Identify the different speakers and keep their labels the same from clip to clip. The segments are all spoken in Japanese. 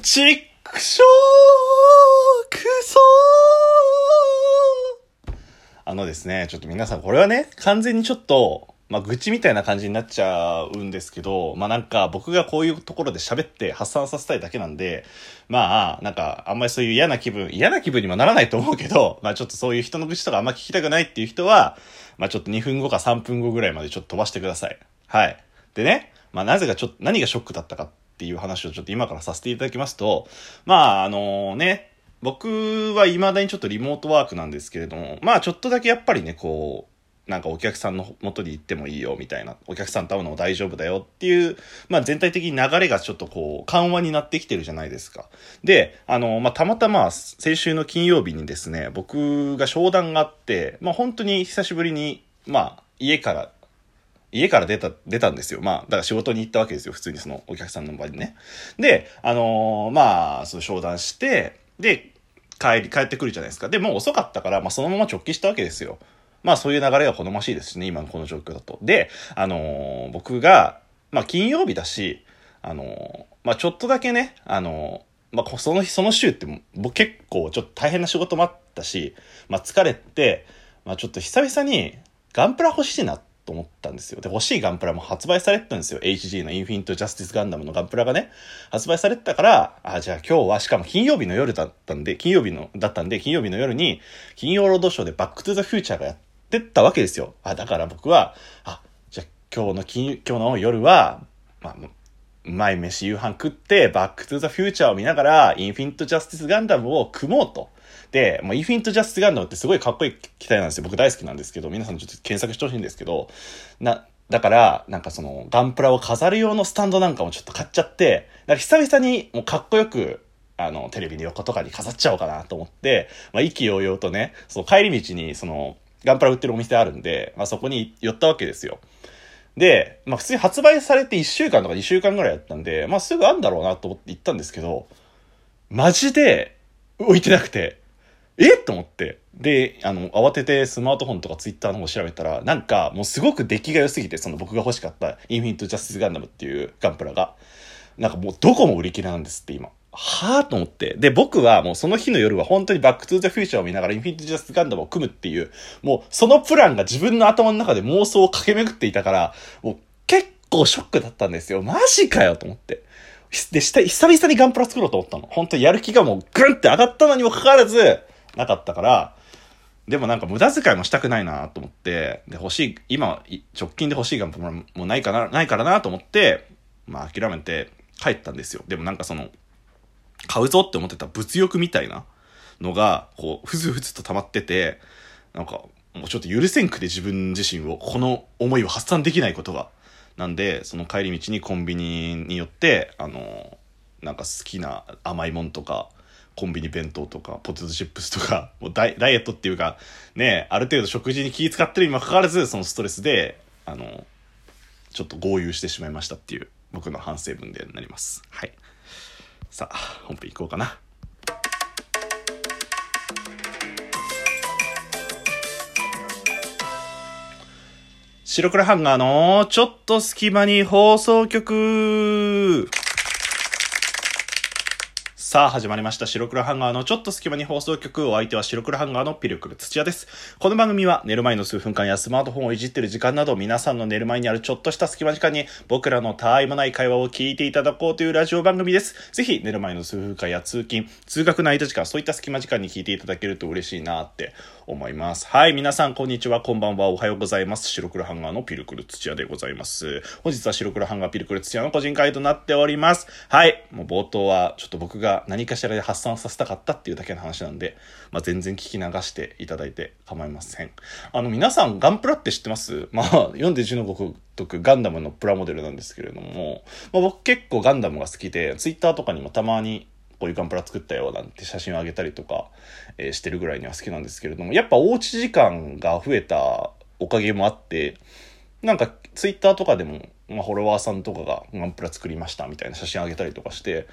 Speaker 1: ちっくしょーくそーあのですね、ちょっと皆さん、これはね、完全にちょっと、まあ、愚痴みたいな感じになっちゃうんですけど、まあ、なんか僕がこういうところで喋って発散させたいだけなんで、まあ、なんかあんまりそういう嫌な気分、嫌な気分にもならないと思うけど、まあ、ちょっとそういう人の愚痴とかあんま聞きたくないっていう人は、まあ、ちょっと2分後か3分後ぐらいまでちょっと飛ばしてください。はい。でね、まあ、なぜかちょっと、何がショックだったかっていう話をちょっと今からさせていただきますと、まあ、あのね、僕は未だにちょっとリモートワークなんですけれども、まあちょっとだけやっぱりね、こう、なんかお客さんの元に行ってもいいよみたいな、お客さんと会うのも大丈夫だよっていう、まあ全体的に流れがちょっとこう緩和になってきてるじゃないですか。で、あの、まあたまたま先週の金曜日にですね、僕が商談があって、まあ本当に久しぶりに、まあ家から家から出た、出たんですよ。まあ、だから仕事に行ったわけですよ。普通にそのお客さんの場にね。で、あのー、まあ、その商談して、で、帰り、帰ってくるじゃないですか。で、もう遅かったから、まあそのまま直帰したわけですよ。まあそういう流れが好ましいですね、今のこの状況だと。で、あのー、僕が、まあ金曜日だし、あのー、まあちょっとだけね、あの、まあその日、その週って僕結構ちょっと大変な仕事もあったし、まあ疲れて、まあちょっと久々にガンプラ欲しいなってと思ったんですよ。で、欲しいガンプラも発売されてたんですよ。HG のインフィニット・ジャスティス・ガンダムのガンプラがね、発売されてたから、あ、じゃあ今日は、しかも金曜日の夜だったんで、金曜日の、だったんで、金曜日の夜に、金曜ロードショーでバック・トゥ・ザ・フューチャーがやってったわけですよ。あ、だから僕は、あ、じゃあ今日の金、今日の夜は、まあ、うまい飯夕飯食って、バックトゥザフューチャーを見ながら、インフィニットジャスティスガンダムを組もうと。で、もうイフィニットジャスガンダムってすごいかっこいい機体なんですよ。僕大好きなんですけど、皆さんちょっと検索してほしいんですけど、な、だから、なんかその、ガンプラを飾る用のスタンドなんかもちょっと買っちゃって、なんか久々にもうかっこよく、あの、テレビの横とかに飾っちゃおうかなと思って、まあ、意気揚々とね、その帰り道に、その、ガンプラ売ってるお店あるんで、まあ、そこに寄ったわけですよ。で、まあ、普通に発売されて1週間とか2週間ぐらいやったんで、まあ、すぐあんだろうなと思って行ったんですけど、マジで置いてなくて、え？と思って。で、あの、慌ててスマートフォンとかツイッターの方調べたら、なんかもうすごく出来が良すぎて、その僕が欲しかったインフィニット・ジャスティス・ガンダムっていうガンプラが、なんかもうどこも売り切れなんですって今。はぁと思って。で、僕はもうその日の夜は本当にバックトゥザフューチャーを見ながらインフィニットジャスティスガンダムを組むっていう、もうそのプランが自分の頭の中で妄想を駆け巡っていたから、もう結構ショックだったんですよ。マジかよと思って。で、久々にガンプラ作ろうと思ったの。本当にやる気がもうグンって上がったのにもかかわらず、なかったから、でもなんか無駄遣いもしたくないなと思って、で、欲しい、今、直近で欲しいガンプラもないかな、ないからなと思って、まあ諦めて帰ったんですよ。でもなんかその、買うぞって思ってた物欲みたいなのが、こう、ふつふつと溜まってて、なんか、もうちょっと許せんくて自分自身を、この思いを発散できないことが。なんで、その帰り道にコンビニによって、あの、なんか好きな甘いもんとか、コンビニ弁当とか、ポテトチップスとか、もうダイダイエットっていうか、ね、ある程度食事に気使ってるにもかかわらず、そのストレスで、あの、ちょっと合流してしまいましたっていう、僕の反省文でなります。はい。さあ、本編行こうかな。白黒ハンガーのちょっと隙間に放送局さあ、始まりました。白黒ハンガーのちょっと隙間に放送局。お相手は白黒ハンガーのピルクル土屋です。この番組は寝る前の数分間やスマートフォンをいじってる時間など、皆さんの寝る前にあるちょっとした隙間時間に僕らのたわいもない会話を聞いていただこうというラジオ番組です。ぜひ寝る前の数分間や通勤、通学の間時間、そういった隙間時間に聞いていただけると嬉しいなって思います。はい、皆さんこんにちは、こんばんは、おはようございます。白黒ハンガーのピルクル土屋でございます。本日は白黒ハンガーピルクル土屋の個人会となっております。はい、もう冒頭はちょっと僕が何かしらで発散させたかったっていうだけの話なんで、まあ、全然聞き流していただいて構いません。あの、皆さんガンプラって知ってます？まあ、読んで字のごとくガンダムのプラモデルなんですけれども、まあ、僕結構ガンダムが好きで、ツイッターとかにもたまにこういうガンプラ作ったよなんて写真をあげたりとか、えー、してるぐらいには好きなんですけれども、やっぱおうち時間が増えたおかげもあって、なんかツイッターとかでも、まあ、フォロワーさんとかがガンプラ作りましたみたいな写真あげたりとかして、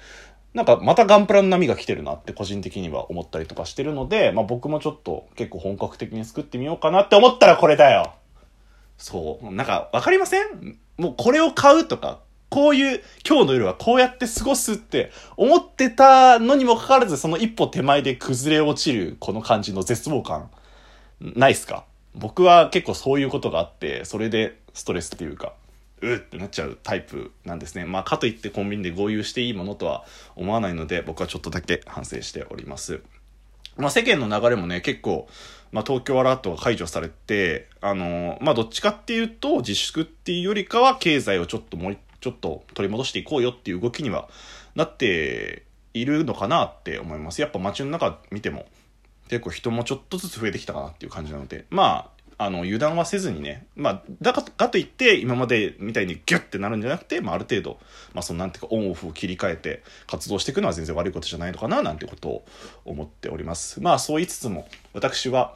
Speaker 1: なんかまたガンプラの波が来てるなって個人的には思ったりとかしてるので、まあ僕もちょっと結構本格的に作ってみようかなって思ったらこれだよそう。なんかわかりません？もうこれを買うとか、こういう、今日の夜はこうやって過ごすって思ってたのにもかかわらず、その一歩手前で崩れ落ちるこの感じの絶望感、ないっすか？僕は結構そういうことがあって、それでストレスっていうか、うってなっちゃうタイプなんですね。まあ、かといってコンビニで合流していいものとは思わないので、僕はちょっとだけ反省しております。まあ、世間の流れもね、結構、まあ、東京アラートが解除されて、あのー、まあ、どっちかっていうと、自粛っていうよりかは、経済をちょっともう一、ちょっと取り戻していこうよっていう動きにはなっているのかなって思います。やっぱ街の中見ても、結構人もちょっとずつ増えてきたかなっていう感じなので、まあ、あの、油断はせずにね、まあ、だかといって、今までみたいにギュッてなるんじゃなくて、まあ、ある程度、まあ、その、なんていうか、オンオフを切り替えて活動していくのは全然悪いことじゃないのかな、なんてことを思っております。まあ、そう言いつつも、私は、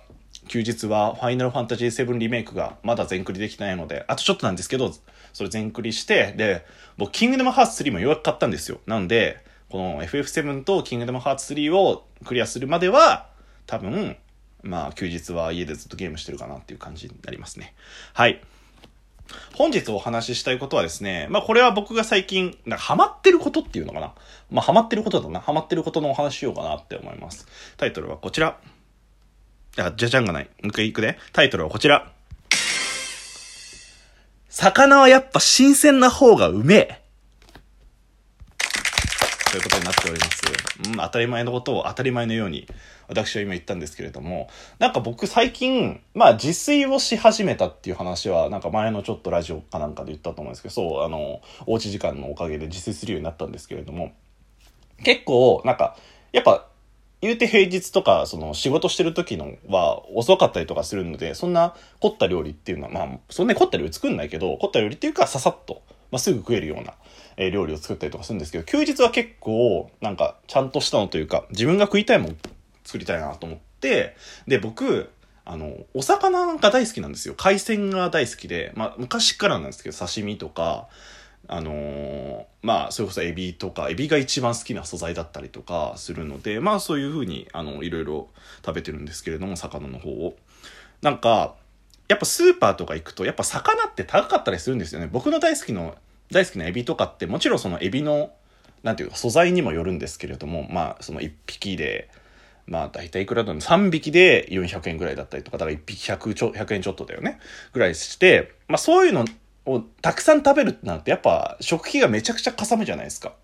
Speaker 1: 休日は、ファイナルファンタジー7リメイクがまだ全クリできてないので、あとちょっとなんですけど、それ全クリして、で、僕、キングダムハーツ3もようやく買ったんですよ。なので、この FF7 とキングダムハーツ3をクリアするまでは、多分、まあ休日は家でずっとゲームしてるかなっていう感じになりますね。はい。本日お話ししたいことはですね、まあこれは僕が最近、なんかハマってることっていうのかな。まあハマってることだな。ハマってることのお話しようかなって思います。タイトルはこちら。あ、じゃじゃんがない。もう一回いくね。タイトルはこちら。魚はやっぱ新鮮な方がうめえ。ということになっております。うん、当たり前のことを当たり前のように私は今言ったんですけれども、なんか僕最近、まあ自炊をし始めたっていう話は、なんか前のちょっとラジオかなんかで言ったと思うんですけど、そう、あの、おうち時間のおかげで自炊するようになったんですけれども、結構、なんか、やっぱ、言うて平日とか、その仕事してる時のは遅かったりとかするので、そんな凝った料理っていうのは、まあ、そんなに凝った料理作んないけど、凝った料理っていうかささっと、まあ、すぐ食えるような、えー、料理を作ったりとかするんですけど、休日は結構、なんか、ちゃんとしたのというか、自分が食いたいもん作りたいなと思って、で、僕、あの、お魚が大好きなんですよ。海鮮が大好きで、まあ、昔からなんですけど、刺身とか、あのー、まあ、それこそエビとか、エビが一番好きな素材だったりとかするので、まあ、そういうふうに、あの、いろいろ食べてるんですけれども、魚の方を。なんか、やっぱスーパーとか行くと、やっぱ魚って高かったりするんですよね。僕の大好きの、大好きなエビとかって、もちろんそのエビの、なんていうか、素材にもよるんですけれども、まあ、その一匹で、まあ大体いくらだろう3匹で400円ぐらいだったりとか、だから1匹 100, ちょ100円ちょっとだよね。ぐらいして、まあそういうのをたくさん食べるってなるとやっぱ食費がめちゃくちゃかさむじゃないですか。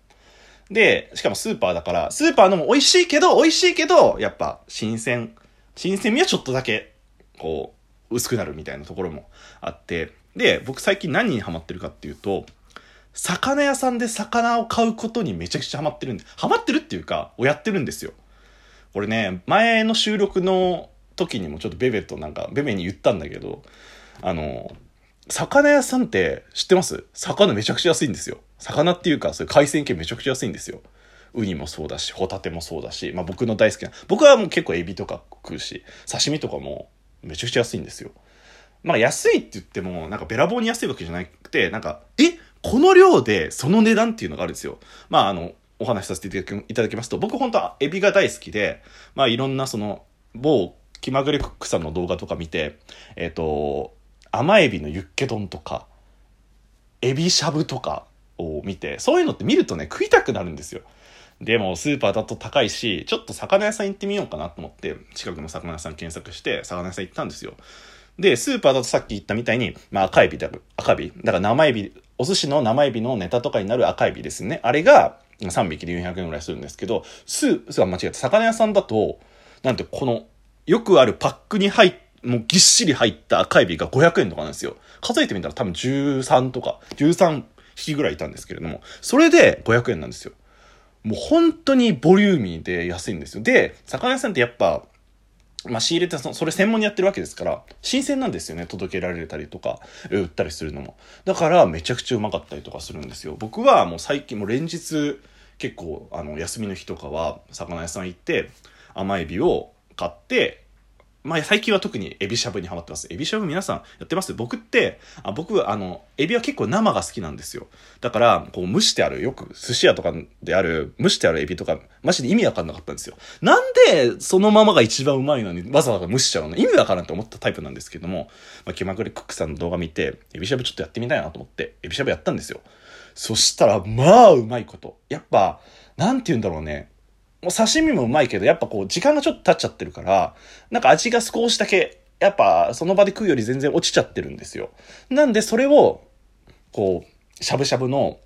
Speaker 1: で、しかもスーパーだから、スーパーのも美味しいけど、美味しいけど、やっぱ新鮮、新鮮味はちょっとだけ、こう、薄くなるみたいなところもあって、で、僕最近何にハマってるかっていうと、魚屋さんで魚を買うことにめちゃくちゃハマってるんで、ハマってるっていうか、をやってるんですよ。これね、前の収録の時にもちょっとベベとなんか、ベベに言ったんだけど、あの、魚屋さんって知ってます？魚めちゃくちゃ安いんですよ。魚っていうか、そういう海鮮系めちゃくちゃ安いんですよ。ウニもそうだし、ホタテもそうだし、まあ僕の大好きな、僕はもう結構エビとか食うし、刺身とかもめちゃくちゃ安いんですよ。まあ安いって言っても、なんかべらぼうに安いわけじゃなくて、なんか、え？この量でその値段っていうのがあるんですよ。まああの、お話しさせていただきますと、僕本当はエビが大好きで、まあいろんなその、某気まぐれクックさんの動画とか見て、えっ、ー、と、甘エビのユッケ丼とか、エビしゃぶとかを見て、そういうのって見るとね、食いたくなるんですよ。でもスーパーだと高いし、ちょっと魚屋さん行ってみようかなと思って、近くの魚屋さん検索して、魚屋さん行ったんですよ。で、スーパーだとさっき言ったみたいに、まあ赤エビだ、赤エビ。だから生エビ、お寿司の生エビのネタとかになる赤エビですね。あれが、3匹で400円ぐらいするんですけど、スー、スー間違えた。魚屋さんだと、なんてこの、よくあるパックに入っもうぎっしり入った赤エビが500円とかなんですよ。数えてみたら多分13とか、13匹ぐらいいたんですけれども、それで500円なんですよ。もう本当にボリューミーで安いんですよ。で、魚屋さんってやっぱ、まあ、仕入れてそれ専門にやってるわけですから、新鮮なんですよね。届けられたりとか、売ったりするのも。だからめちゃくちゃうまかったりとかするんですよ。僕はもう最近もう連日、結構、あの、休みの日とかは、魚屋さん行って、甘エビを買って、まあ、最近は特にエビしゃぶにハマってます。エビしゃぶ皆さんやってます？僕って、あ僕、あの、エビは結構生が好きなんですよ。だから、こう蒸してある、よく寿司屋とかである、蒸してあるエビとか、マジで意味わかんなかったんですよ。なんで、そのままが一番うまいのに、わざわざ蒸しちゃうの？意味わからんって思ったタイプなんですけども、まあ、気まぐれクックさんの動画見て、エビしゃぶちょっとやってみたいなと思って、エビしゃぶやったんですよ。そしたら、まあ、うまいこと。やっぱ、なんて言うんだろうね。もう刺身もうまいけど、やっぱこう、時間がちょっと経っちゃってるから、なんか味が少しだけ、やっぱ、その場で食うより全然落ちちゃってるんですよ。なんで、それを、こう、しゃぶしゃぶの、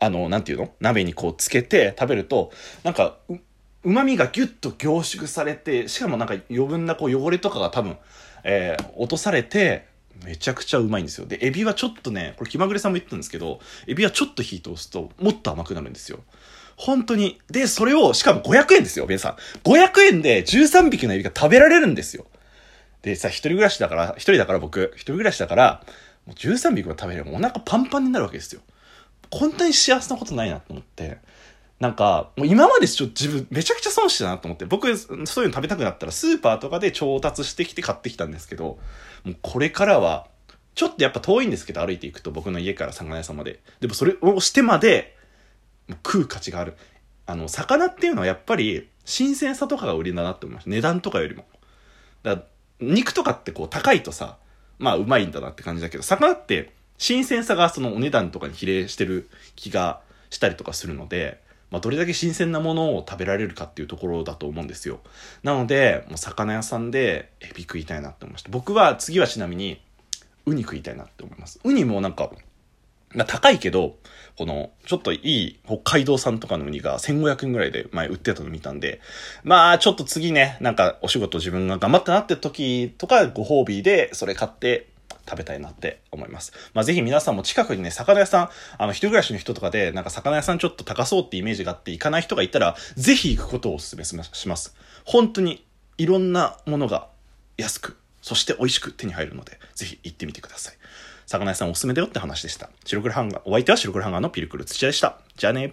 Speaker 1: あの、なんていうの？鍋にこうつけて食べると、なんか、う、旨味がギュッと凝縮されて、しかもなんか余分なこう汚れとかが多分、えー落とされて、めちゃくちゃうまいんですよ。で、エビはちょっとね、これ気まぐれさんも言ったんですけど、エビはちょっと火通すと、もっと甘くなるんですよ。本当に。で、それを、しかも500円ですよ、皆さん。500円で13匹のエビが食べられるんですよ。でさ、一人暮らしだから、一人だから僕、一人暮らしだから、もう13匹も食べればお腹パンパンになるわけですよ。こんなに幸せなことないなと思って。なんか、もう今までちょっと自分めちゃくちゃ損してたなと思って、僕、そういうの食べたくなったらスーパーとかで調達してきて買ってきたんですけど、もうこれからは、ちょっとやっぱ遠いんですけど、歩いていくと僕の家から魚屋さんまで。でもそれをしてまで、食う価値がある。あの、魚っていうのはやっぱり、新鮮さとかが売りだなって思いました。値段とかよりも。だ肉とかってこう高いとさ、まあうまいんだなって感じだけど、魚って新鮮さがそのお値段とかに比例してる気がしたりとかするので、まあどれだけ新鮮なものを食べられるかっていうところだと思うんですよ。なので、もう魚屋さんでエビ食いたいなって思いました。僕は次はちなみにウニ食いたいなって思います。ウニもなんか、まあ高いけど、この、ちょっといい北海道産とかのウニが1500円ぐらいで前売ってたの見たんで、まあちょっと次ね、なんかお仕事自分が頑張ったなって時とかご褒美でそれ買って食べたいなって思います。まあぜひ皆さんも近くにね、魚屋さん、あの一人暮らしの人とかで、なんか魚屋さんちょっと高そうってイメージがあって行かない人がいたら、ぜひ行くことをお勧めします。本当にいろんなものが安く、そして美味しく手に入るので、ぜひ行ってみてください。魚屋さんおすすめだよって話でした。白黒ハンガー、お相手は白黒ハンガーのピルクル土屋でした。じゃあね。